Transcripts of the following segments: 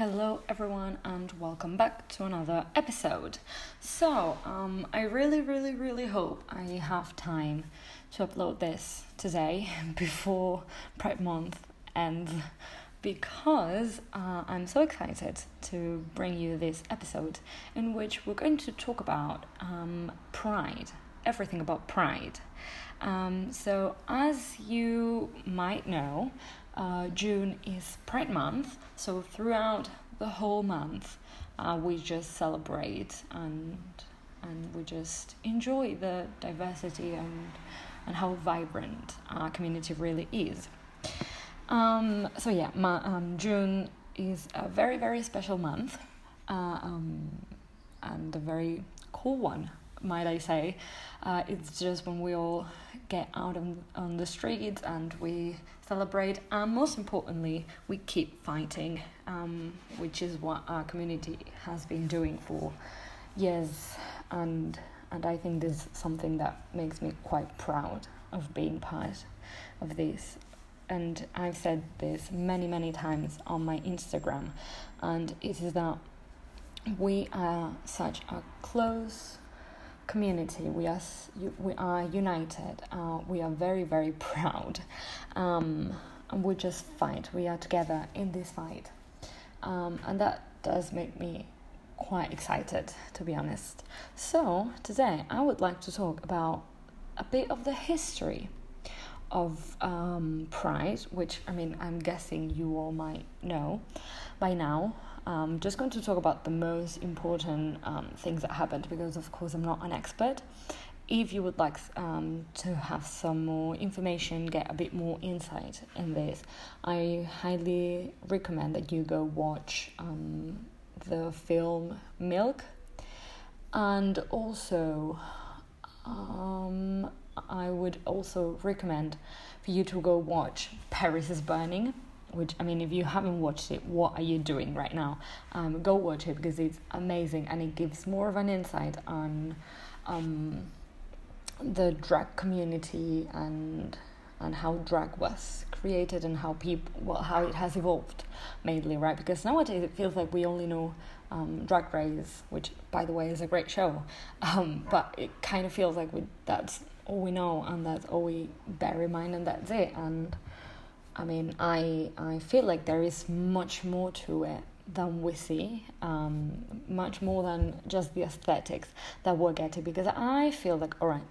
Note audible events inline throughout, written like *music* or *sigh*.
Hello, everyone, and welcome back to another episode. So, um, I really, really, really hope I have time to upload this today *laughs* before Pride Month ends because uh, I'm so excited to bring you this episode in which we're going to talk about um, pride, everything about pride. Um, so, as you might know, uh, June is Pride Month, so throughout the whole month, uh, we just celebrate and and we just enjoy the diversity and and how vibrant our community really is. Um, so yeah, my, um, June is a very very special month, uh, um, and a very cool one, might I say. Uh, it's just when we all get out on, on the streets and we celebrate, and most importantly, we keep fighting, um, which is what our community has been doing for years. And, and I think this is something that makes me quite proud of being part of this. And I've said this many, many times on my Instagram, and it is that we are such a close community. We are we are united. Uh, we are very very *laughs* proud, um, and we just fight. We are together in this fight, um, and that does make me quite excited to be honest. So today I would like to talk about a bit of the history of um, Pride, which I mean I'm guessing you all might know by now. I'm just going to talk about the most important um, things that happened because, of course, I'm not an expert. If you would like um, to have some more information, get a bit more insight in this, I highly recommend that you go watch um, the film Milk. And also, um, I would also recommend for you to go watch Paris is Burning which I mean, if you haven't watched it, what are you doing right now? Um, go watch it because it's amazing and it gives more of an insight on um, the drag community and and how drag was created and how people well how it has evolved mainly right? Because nowadays it feels like we only know um, drag race which by the way is a great show. Um, but it kind of feels like we that's all we know and that's all we bear in mind and that's it. And I mean, I I feel like there is much more to it than we see, um, much more than just the aesthetics that we're getting. Because I feel like, all right,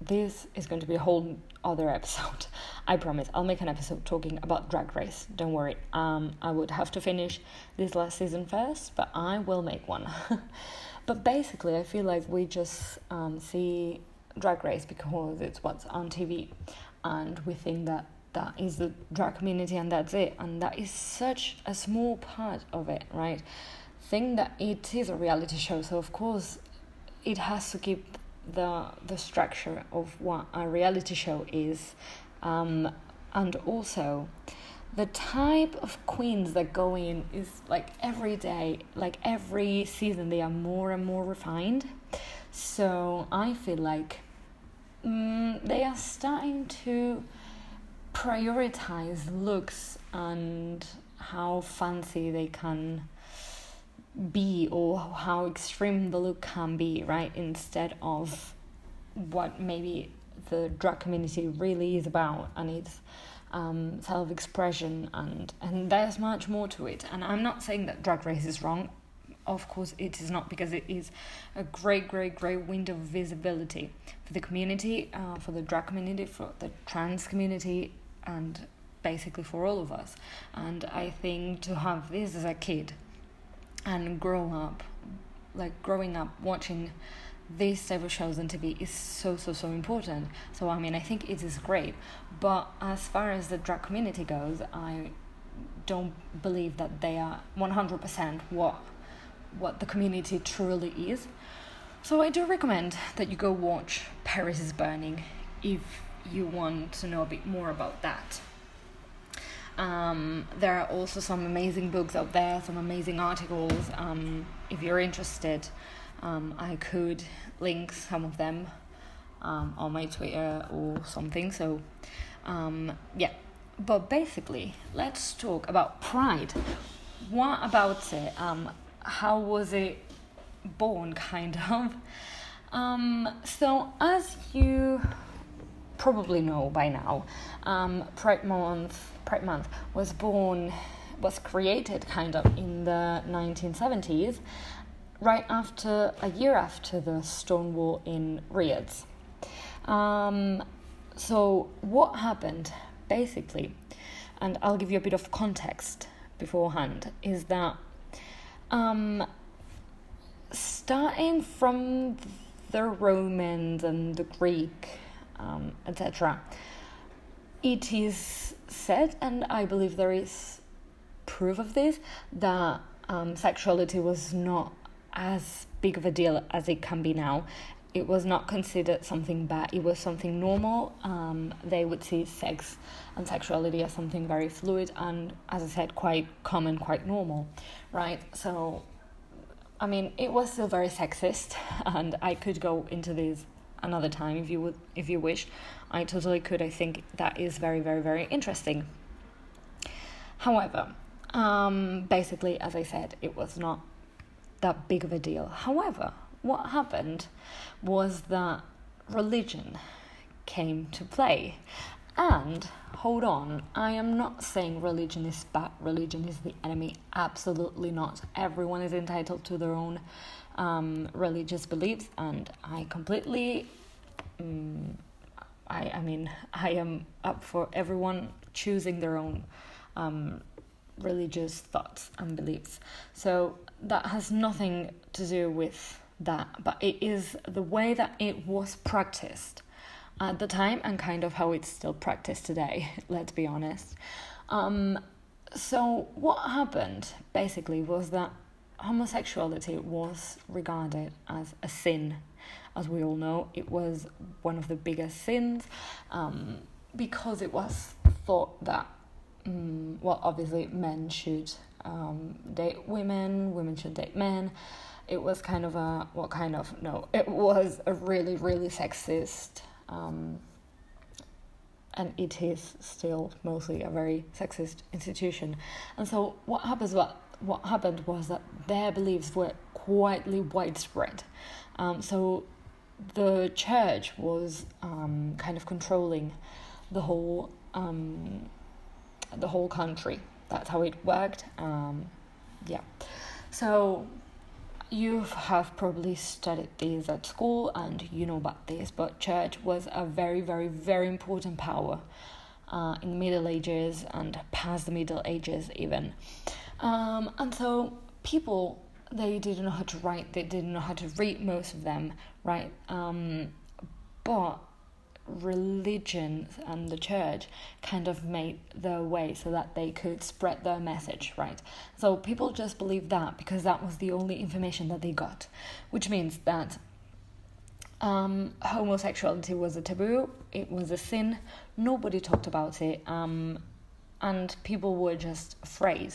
this is going to be a whole other episode. *laughs* I promise. I'll make an episode talking about Drag Race. Don't worry. Um, I would have to finish this last season first, but I will make one. *laughs* but basically, I feel like we just um, see Drag Race because it's what's on TV, and we think that that is the drag community and that's it. And that is such a small part of it right? Think that it is a reality show so of course it has to keep the the structure of what a reality show is um, and also the type of queens that go in is like every day like every season they are more and more refined. So i feel like mm, they are starting to prioritize looks and how fancy they can be or how extreme the look can be, right? Instead of what maybe the drag community really is about and it's um, self expression and and there's much more to it. And I'm not saying that drag race is wrong. Of course, it is not because it is a great, great, great window of visibility for the community, uh, for the drag community, for the trans community, and basically for all of us. And I think to have this as a kid and grow up, like growing up watching these type of shows on TV is so so so important. So I mean I think it is great. But as far as the drag community goes, I don't believe that they are one hundred percent what what the community truly is. So I do recommend that you go watch Paris is Burning if you want to know a bit more about that. Um, there are also some amazing books out there, some amazing articles. Um, if you're interested, um, I could link some of them um, on my Twitter or something. So, um, yeah. But basically, let's talk about pride. what about it? Um, how was it born, *laughs* kind of? So, as you probably know by now, um, Pride Month, Pride Month was born, was created kind of in the 1970s, right after a year after the Stonewall Inn Riots. Um, so, what happened basically, and I'll give you a bit of context beforehand, is that um, starting from the Romans and the Greek, um, etc., it is said, and I believe there is proof of this, that um, sexuality was not as big of a deal as it can be now. It was not considered something bad, it was something normal. Um, they would see sex and sexuality as something very fluid and, as I said, quite common, quite normal, right? So, I mean, it was still very sexist, *laughs* and I could go into this another time if you would, if you wish. I totally could. I think that is very, very, very interesting. However, um, basically, as I said, it was not that big of a deal. However, what happened was that religion came to play. And hold on, I am not saying religion is bad, religion is the enemy. Absolutely not. Everyone is entitled to their own um, religious beliefs, and I completely. Um, I, I mean, I am up for everyone choosing their own um, religious thoughts and beliefs. So that has nothing to do with that, but it is the way that it was practiced at the time and kind of how it's still practiced today, *laughs* let's be honest. Um, so, what happened basically was that homosexuality was regarded as a sin. As we all know, it was one of the biggest sins um, because it was thought that, um, well, obviously, men should um, date women, women should date men. It was kind of a, what kind of, no, it was a really, really sexist, um, and it is still mostly a very sexist institution. And so what happens, what, what happened was that their beliefs were quietly widespread. Um, so the church was um, kind of controlling the whole um, the whole country that's how it worked. Um, yeah. So you have probably studied this at school and you know about this, but church was a very, very, very important power uh, in the Middle Ages and past the Middle Ages even. Um, and so people they didn't know how to write, they didn't know how to read most of them, right? Um, but religion and the church kind of made the way so that they could spread their message, right? So people just believed that because that was the only information that they got, which means that um, homosexuality was a taboo, it was a sin, nobody talked about it, um, and people were just afraid,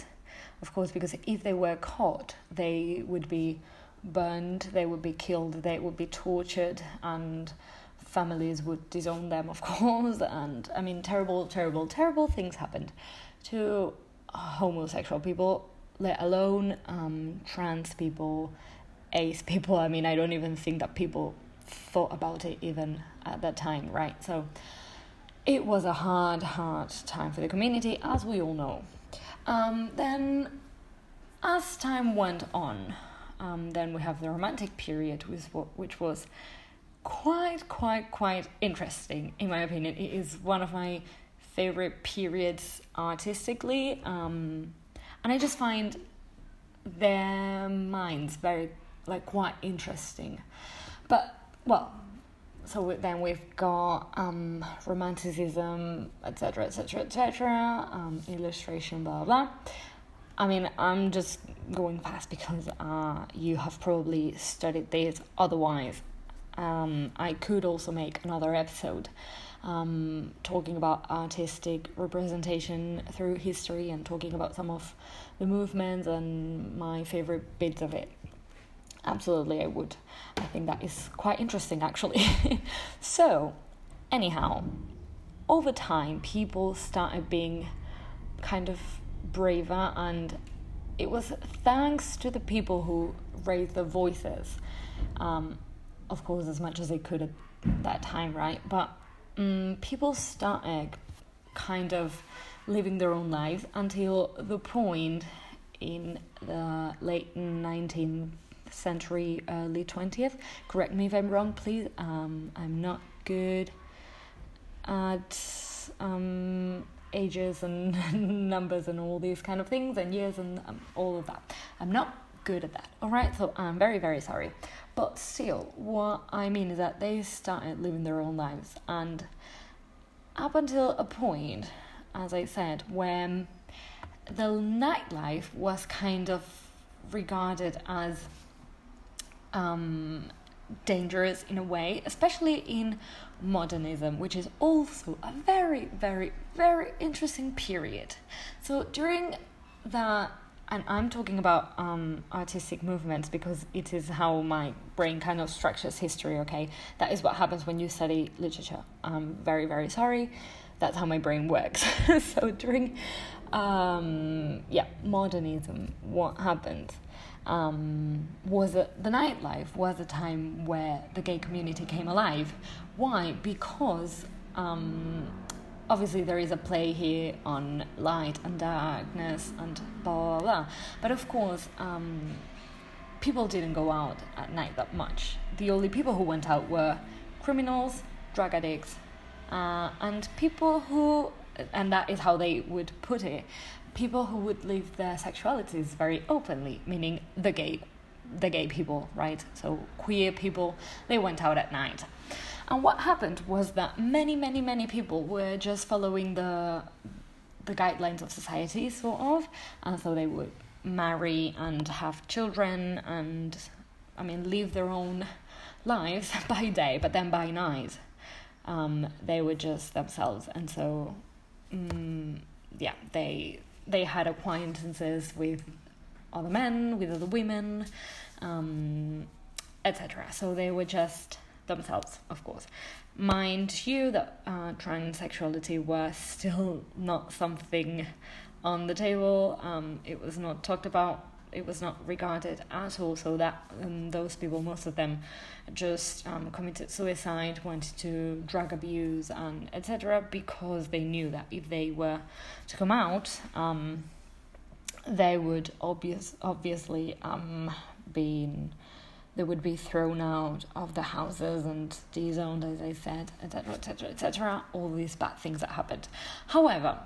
of course, because if they were caught, they would be burned, they would be killed, they would be tortured, and families would disown them, of *laughs* course, and I mean, terrible, terrible, terrible things happened to homosexual people, let alone um, trans people, ace people. I mean, I don't even think that people thought about it even at that time, right? So it was a hard, hard time for the community, as we all know. Um, then, as time went on, um, then we have the Romantic period, which, was quite, quite, quite interesting, in my opinion. It is one of my favorite periods artistically. Um, and I just find their minds very, like, quite interesting. But, well, so then we've got um, romanticism, etc., etc., etc., illustration, blah, blah. I mean, I'm just going fast because uh, you have probably studied this. Otherwise, um, I could also make another episode um, talking about artistic representation through history and talking about some of the movements and my favorite bits of it. Absolutely, I would. Think that is quite interesting, actually. *laughs* so, anyhow, over time, people started being kind of braver and it was thanks to the people who raised their voices, um, of course, as much as they could at that time, right? But um, people started kind of living their own lives until the point in the late 19th century, early 20th. Correct me if I'm wrong, please. Um, I'm not good at um, ages and *laughs* numbers and all these kind of things and years and um, all of that. I'm not good at that. All right, so I'm very, very sorry. But still, what I mean is that they started living their own lives, and up until a point, as I said, when the nightlife was kind of regarded as um, dangerous in a way, especially in modernism, which is also a very, very, very interesting period. So during the and I'm talking about um, artistic movements because it is how my brain kind of structures history, okay? That is what happens when you study literature. I'm very, very sorry. That's how my brain works. *laughs* so during, um, yeah, modernism, what happened um, was a, the nightlife was a time where the gay community came alive. Why? Because um, obviously there is a play here on light and darkness and blah blah blah. But of course, um, people didn't go out at night that much. The only people who went out were criminals, drug addicts, uh, and people who, and that is how they would put it, people who would live their sexualities very openly, meaning the gay, the gay people, right? So queer people, they went out at night. And what happened was that many, many, many people were just following the the guidelines of society, sort of, and so they would marry and have children and, I mean, live their own lives *laughs* by day, but then by night, um, they were just themselves, and so, um, yeah, they they had acquaintances with other men, with other women, um, etc. So they were just themselves, of course. Mind you, that uh, transsexuality was still not something on the table. Um, it was not talked about. It was not regarded at all. So that um, those people, most of them, just um, committed suicide, went to drug abuse, and etc. Because they knew that if they were to come out, um, they would obvious obviously um, be they would be thrown out of the houses and disowned, as I said, etc., etc., etc. All these bad things that happened. However,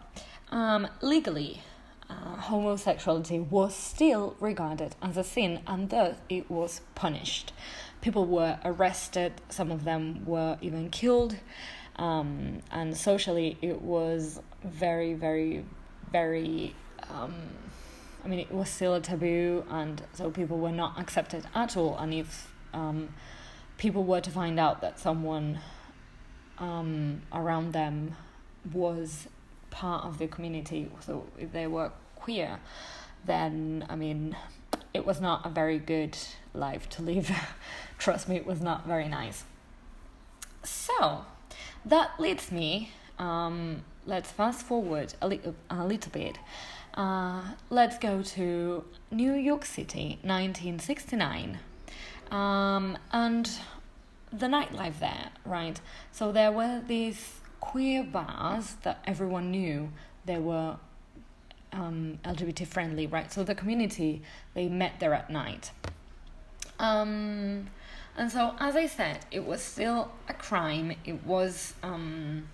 um, legally, uh, homosexuality was still regarded as a sin, and thus it was punished. People were arrested. Some of them were even killed. Um, and socially, it was very, very, very um, I mean, it was still a taboo, and so people were not accepted at all. And if um, people were to find out that someone um, around them was part of the community, so if they were queer, then I mean, it was not a very good life to live. *laughs* Trust me, it was not very nice. So that leads me. Um, let's fast forward a little, a little bit uh, let's go to New York City, 1969. Um, and the nightlife there, right? So there were these queer bars that everyone knew they were um, LGBT friendly, right? So the community they met there at night. Um, and so, as I said, it was still a crime. It was um,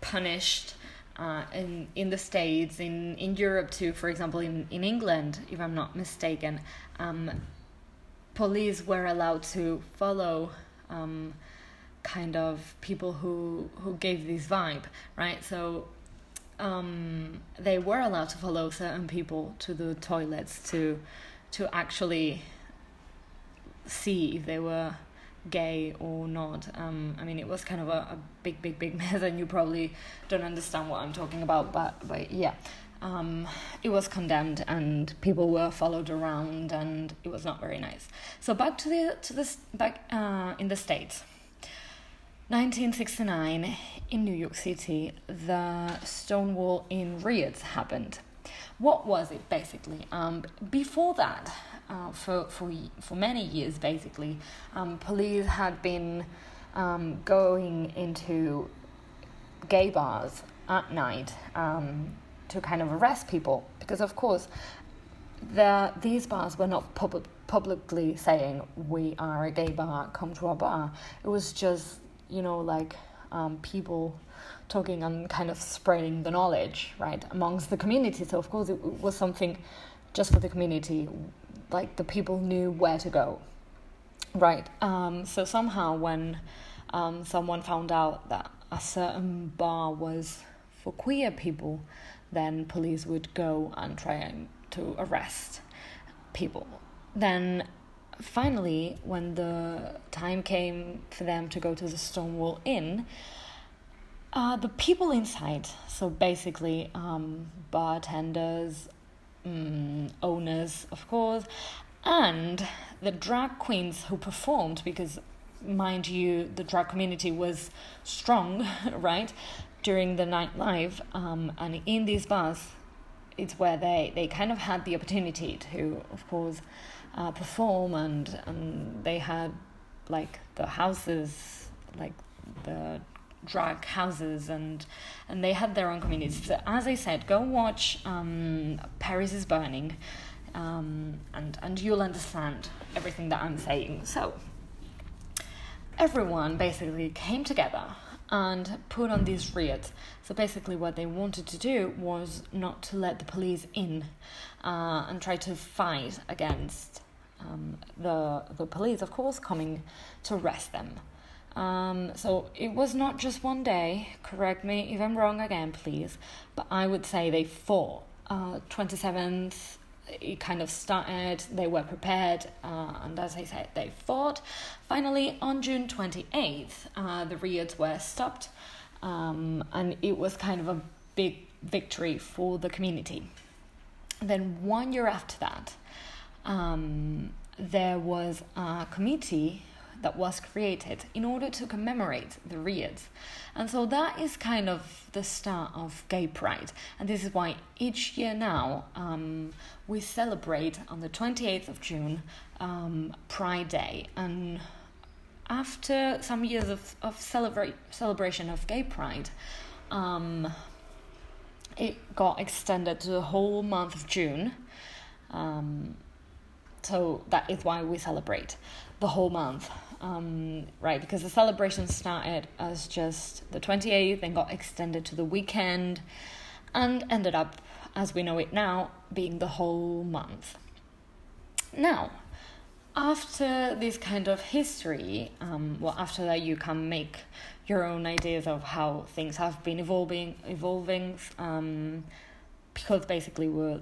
punished uh, in in the states, in in Europe too. For example, in in England, if I'm not mistaken, um, police were allowed to follow. Kind of people who who gave this vibe, right? So um, they were allowed to follow certain people to the toilets to to actually see if they were gay or not. Um, I mean, it was kind of a, a big, big, big *laughs* mess, and you probably don't understand what I'm talking about, but, but yeah. Um, it was condemned and people were followed around and it was not very nice. So back to the to this back uh, in the states. 1969 in New York City, the Stonewall Inn riots happened. what was it basically? Um, before that, uh, for, for, for many years basically, um, police had been um, going into gay bars at night um, to kind of arrest people because, of course, the, these bars were not pub- publicly saying, We are a gay bar, come to our bar. It was just, you know, like um, people talking and kind of spreading the knowledge, right, amongst the community. So, of course, it was something just for the community, like the people knew where to go, right? Um, so, somehow, when um, someone found out that a certain bar was for queer people, then police would go and try to arrest people. Then finally, when the time came for them to go to the Stonewall Inn, uh, the people inside, so basically um, bartenders, um, owners, of course, and the drag queens who performed, because mind you, the drag community was strong, *laughs* right, during the nightlife. Um, and in these bars, it's where they, they kind of had the opportunity to, of course, uh, perform, and, and they had like the houses, like the drag houses and and they had their own communities so as i said go watch um, paris is burning um, and and you'll understand everything that i'm saying so everyone basically came together and put on these riots. So basically, what they wanted to do was not to let the police in uh, and try to fight against um, the the police, of course, coming to arrest them. Um, so it was not just one day. Correct me if I'm wrong again, please. But I would say they fought. Uh, seventh it kind of started, they were prepared, uh, and as I said, they fought. Finally, on June 28th, uh, the riots were stopped, um, and it was kind of a big victory for the community. Then, one year after that, um, there was a committee that was created in order to commemorate the riots. And so that is kind of the start of Gay Pride. And this is why each year now um, we celebrate on the 28th of June um, Pride Day. And after some years of, of celebrate, celebration of Gay Pride, um, it got extended to the whole month of June. Um, so that is why we celebrate the whole month um, right? Because the celebration started as just the 28th and got extended to the weekend and ended up, as we know it now, being the whole month. Now, after this kind of history, um, well, after that, you can make your own ideas of how things have been evolving, evolving, um, because basically we're,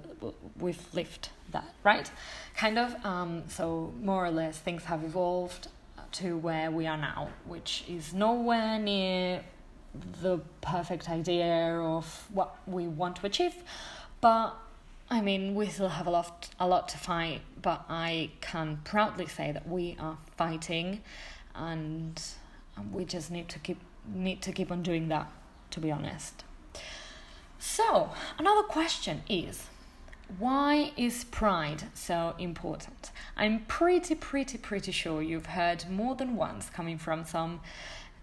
we've lived that, right? Kind of. Um, so more or less, things have evolved to where we are now, which is nowhere near the perfect idea of what we want to achieve. But I mean, we still have a lot, a lot to fight. But I can proudly say that we are fighting, and we just need to keep need to keep on doing that. To be honest. So another question is why is pride so important? I'm pretty, pretty, pretty sure you've heard more than once coming from some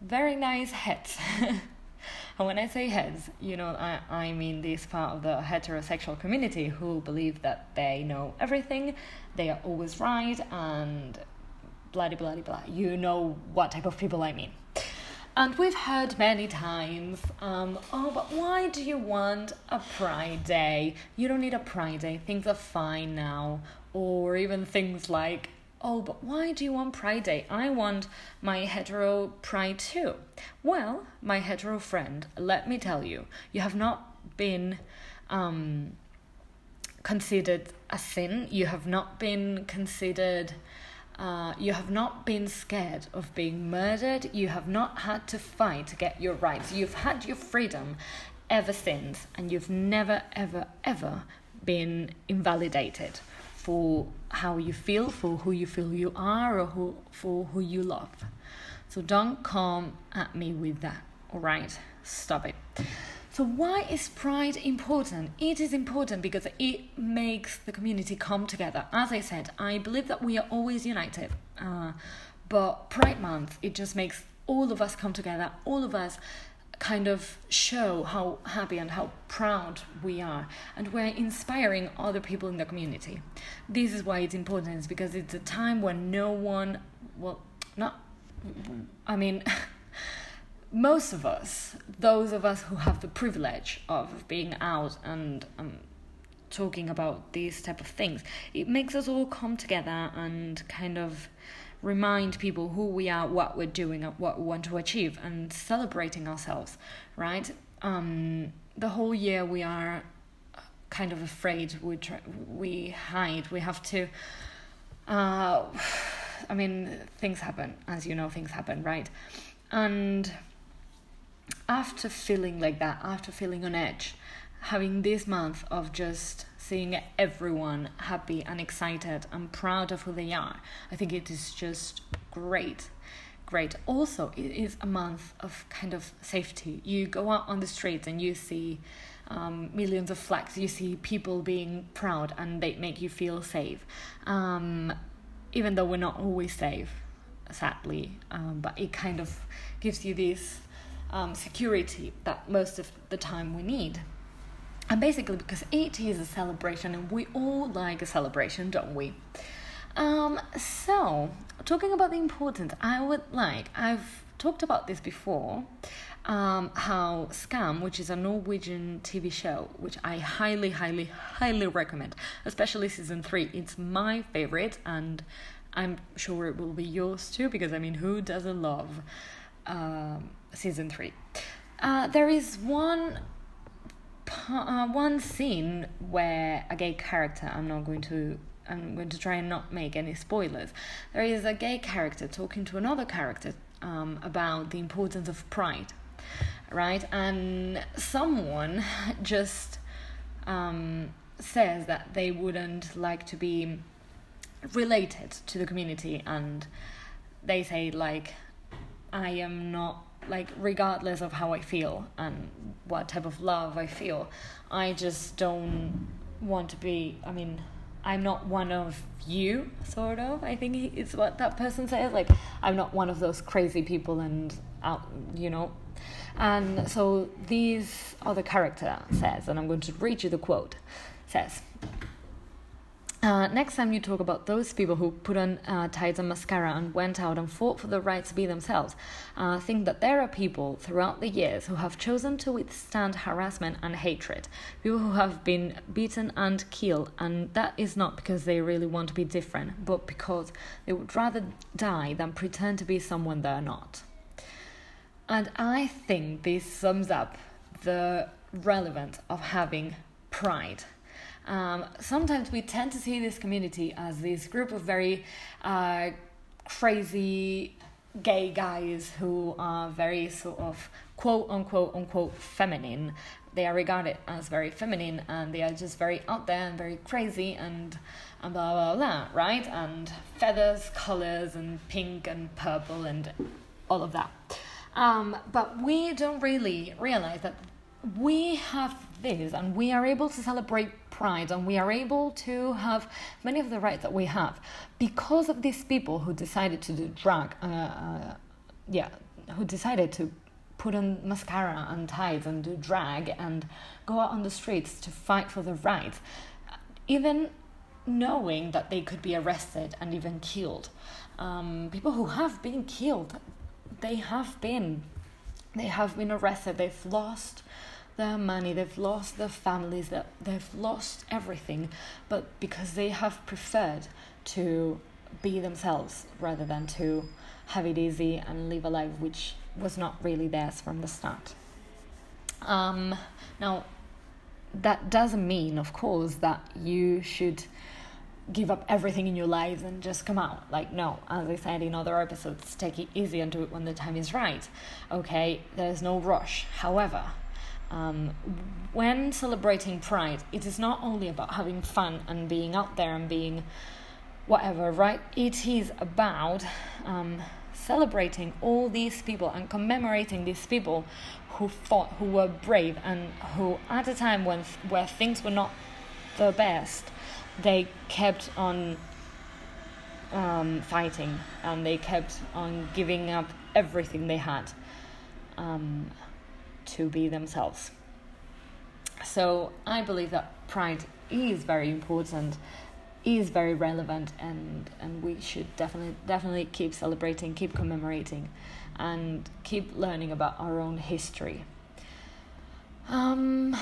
very nice heads. *laughs* and when I say heads, you know, I, I mean this part of the heterosexual community who believe that they know everything, they are always right, and blah, blah, blah. You know what type of people I mean. And we've heard many times, um, oh, but why do you want a Pride Day? You don't need a Pride Day, things are fine now. Or even things like, oh, but why do you want Pride Day? I want my hetero Pride too. Well, my hetero friend, let me tell you, you have not been um, considered a sin, you have not been considered uh, you have not been scared of being murdered. You have not had to fight to get your rights. You've had your freedom ever since, and you've never, ever, ever been invalidated for how you feel, for who you feel you are, or who, for who you love. So don't come at me with that, all right? Stop it. So, why is Pride important? It is important because it makes the community come together. As I said, I believe that we are always united. Uh, but Pride Month, it just makes all of us come together, all of us kind of show how happy and how proud we are and we're inspiring other people in the community this is why it's important because it's a time when no one well not i mean *laughs* most of us those of us who have the privilege of being out and um, talking about these type of things it makes us all come together and kind of remind people who we are, what we're doing, what we want to achieve, and celebrating ourselves, right? Um, the whole year we are kind of afraid, we try, we hide, we have to. Uh, *sighs* I mean, things happen, as you know, things happen, right? And after feeling like that, after feeling on edge, having this month of just seeing everyone happy and excited and proud of who they are. I think it is just great. Great. Also, it is a month of kind of safety. You go out on the streets and you see um, millions of flags, you see people being proud, and they make you feel safe. Um, even though we're not always safe, sadly, um, but it kind of gives you this um, security that most of the time we need. And basically, because it is a celebration, and we all like a celebration, don't we? Um, so, talking about the importance, I would like, I've talked about this before, um, how Skam, which is a Norwegian TV show, which I highly, highly, highly recommend, especially season three. It's my favorite, and I'm sure it will be yours too, because I mean, who doesn't love um, season three? Uh, there is one uh, one scene where a gay character, I'm not going to I'm going to try and not make any spoilers. There is a gay character talking to another character um, about the importance of pride, right? And someone *laughs* just um, says that they wouldn't like to be related to the community, and they say, like, I am not like regardless of how I feel and what type of love I feel, I just don't want to be. I mean, I'm not one of you, sort of. I think it's what that person says. Like, I'm not one of those crazy people, and out, you know. And so this other character says, and I'm going to read you the quote. Says, uh, next time you talk about those people who put on uh, tights and mascara and went out and fought for the right to be themselves, uh, think that there are people throughout the years who have chosen to withstand harassment and hatred, people who have been beaten and killed, and that is not because they really want to be different, but because they would rather die than pretend to be someone they're not. And I think this sums up the relevance of having pride um, sometimes we tend to see this community as this group of very uh, crazy gay guys who are very sort of quote unquote unquote feminine. They are regarded as very feminine and they are just very out there and very crazy and and blah blah blah, right? And feathers, colors, and pink and purple and all of that. Um, but we don't really realize that we have this and we are able to celebrate pride and we are able to have many of the rights that we have because of these people who decided to do drag uh, uh, yeah who decided to put on mascara and ties and do drag and go out on the streets to fight for the rights even knowing that they could be arrested and even killed. Um, people who have been killed they have been they have been arrested they've lost their money, they've lost their families, that they've lost everything, but because they have preferred to be themselves rather than to have it easy and live a life which was not really theirs from the start. Um, now, that doesn't mean, of course, that you should give up everything in your life and just come out. Like, no, as I said in other episodes, take it easy and do it when the time is right. Okay, there's no rush. However, um, when celebrating Pride, it is not only about having fun and being out there and being whatever, right? It is about um, celebrating all these people and commemorating these people who fought, who were brave, and who, at a time when where things were not the best, they kept on um, fighting and they kept on giving up everything they had um, to be themselves. So I believe that pride is very important, is very relevant, and and we should definitely definitely keep celebrating, keep commemorating, and keep learning about our own history. Um,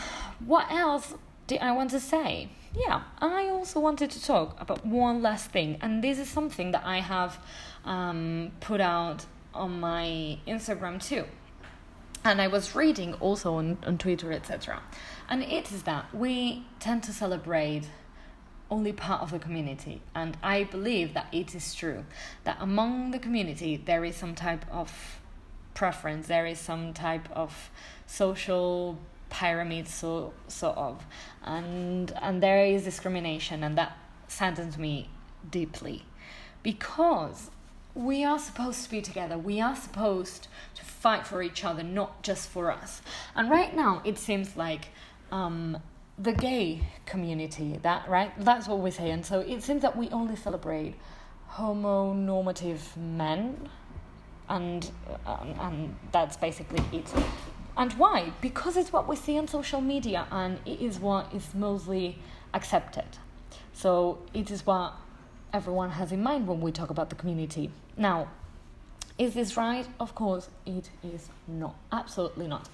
what else did I want to say? Yeah, I also wanted to talk about one last thing, and this is something that I have um, put out on my Instagram too. And I was reading also on, on Twitter, etc. And it is that we tend to celebrate only part of the community. And I believe that it is true that among the community there is some type of preference, there is some type of social pyramid so sort of and and there is discrimination and that saddens me deeply because we are supposed to be together. We are supposed to fight for each other not just for us. And right now it seems like um, the gay community that right? That's what we say and so it seems that we only celebrate homonormative men and um, and that's basically it. And why? Because it's what we see on social media and it is what is mostly accepted. So it is what everyone has in mind when we talk about the community. Now, is this right? Of course, it is not. Absolutely not.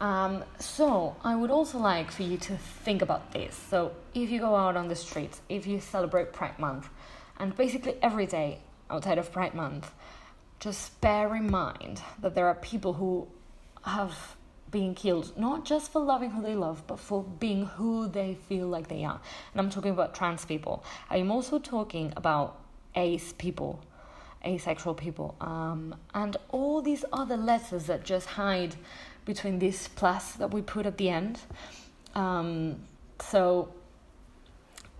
Um, so, I would also like for you to think about this. So, if you go out on the streets, if you celebrate Pride Month, and basically every day outside of Pride Month, just bear in mind that there are people who have been killed, not just for loving who they love, but for being who they feel like they are. And I'm talking about trans people. I'm also talking about ace people, asexual people, um, and all these other letters that just hide between this plus that we put at the end. Um, so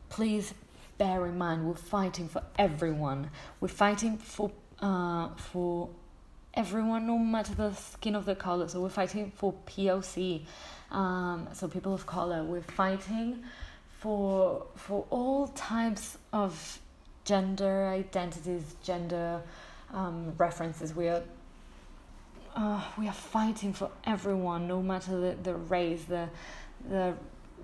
please bear in mind we're fighting for everyone. We're fighting for uh, for everyone, no matter the skin of the color. So we're fighting for POC, um, so people of color. We're fighting for for all types of gender identities, gender um, references. We are uh, we are fighting for everyone, no matter the, the race, the the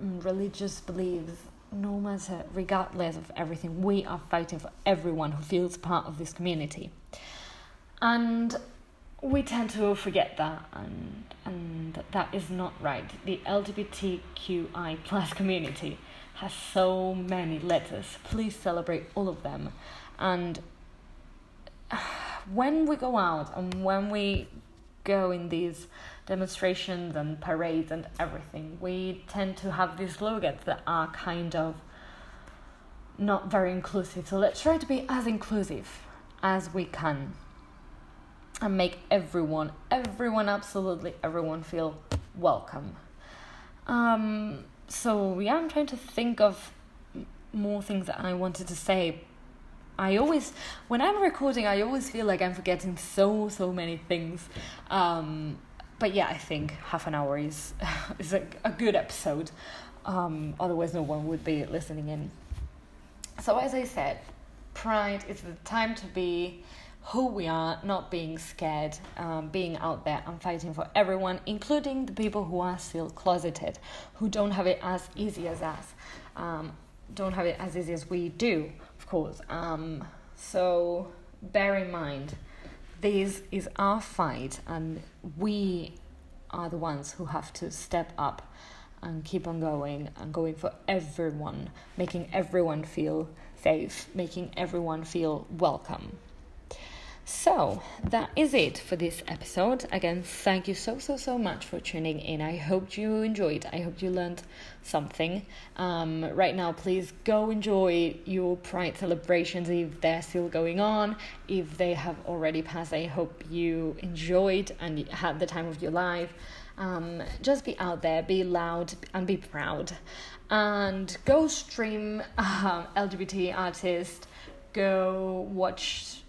religious beliefs, no matter regardless of everything. We are fighting for everyone who feels part of this community. And we tend to forget that and and that is not right. The lgbtqi plus community has so many letters. Please celebrate all of them. And *sighs* when we go out and when we go in these demonstrations and parades and everything we tend to have these slogans that are kind of not very inclusive. So let's try to be as inclusive as we can and make everyone, everyone, absolutely everyone feel welcome. Um, so yeah, I'm trying to think of more things that I wanted to say. I always, when I'm recording, I always feel like I'm forgetting so so many things. Um, but yeah, I think half an hour is *laughs* is a, a good episode. Um, otherwise, no one would be listening in. So as I said, Pride is the time to be who we are, not being scared, um, being out there and fighting for everyone, including the people who are still closeted, who don't have it as easy as us, um, don't have it as easy as we do, of course. Um, so bear in mind, this is our fight, and we are the ones who have to step up and keep on going and going for everyone, making everyone feel safe, making everyone feel welcome. So that is it for this episode. Again, thank you so so so much for tuning in. I hope you enjoyed. I hope you learned something. Um, right now, please go enjoy your Pride celebrations if they're still going on. If they have already passed, I hope you enjoyed and had the time of your life. Um, just be out there, be loud, and be proud. And go stream *laughs* um, LGBT artists. Go watch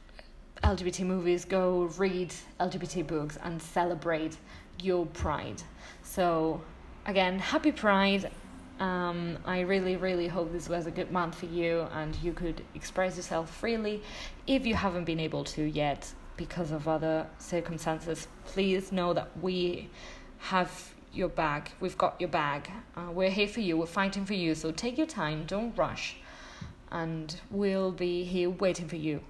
LGBT movies, go read LGBT books and celebrate your pride. So, again, happy pride. Um, I really, really hope this was a good month for you and you could express yourself freely. If you haven't been able to yet because of other circumstances, please know that we have your back. We've got your back. Uh, we're here for you. We're fighting for you. So take your time. Don't rush. And we'll be here waiting for you.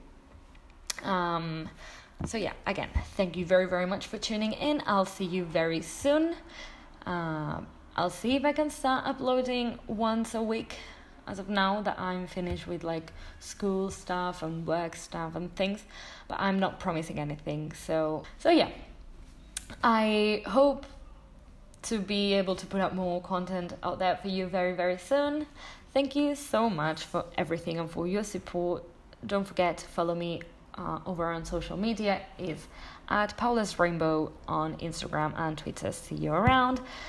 Um, so, yeah, again, thank you very, very much for tuning in. I'll see you very soon. Uh, I'll see if I can start uploading once a week as of now that I'm finished with like school stuff and work stuff and things, but I'm not promising anything. So, so yeah. I hope to be able to put up more content out there for you very, very soon. Thank you so much for everything and for your support. Don't forget to follow me uh, over on social media is at Paula's Rainbow on Instagram and Twitter. See you around.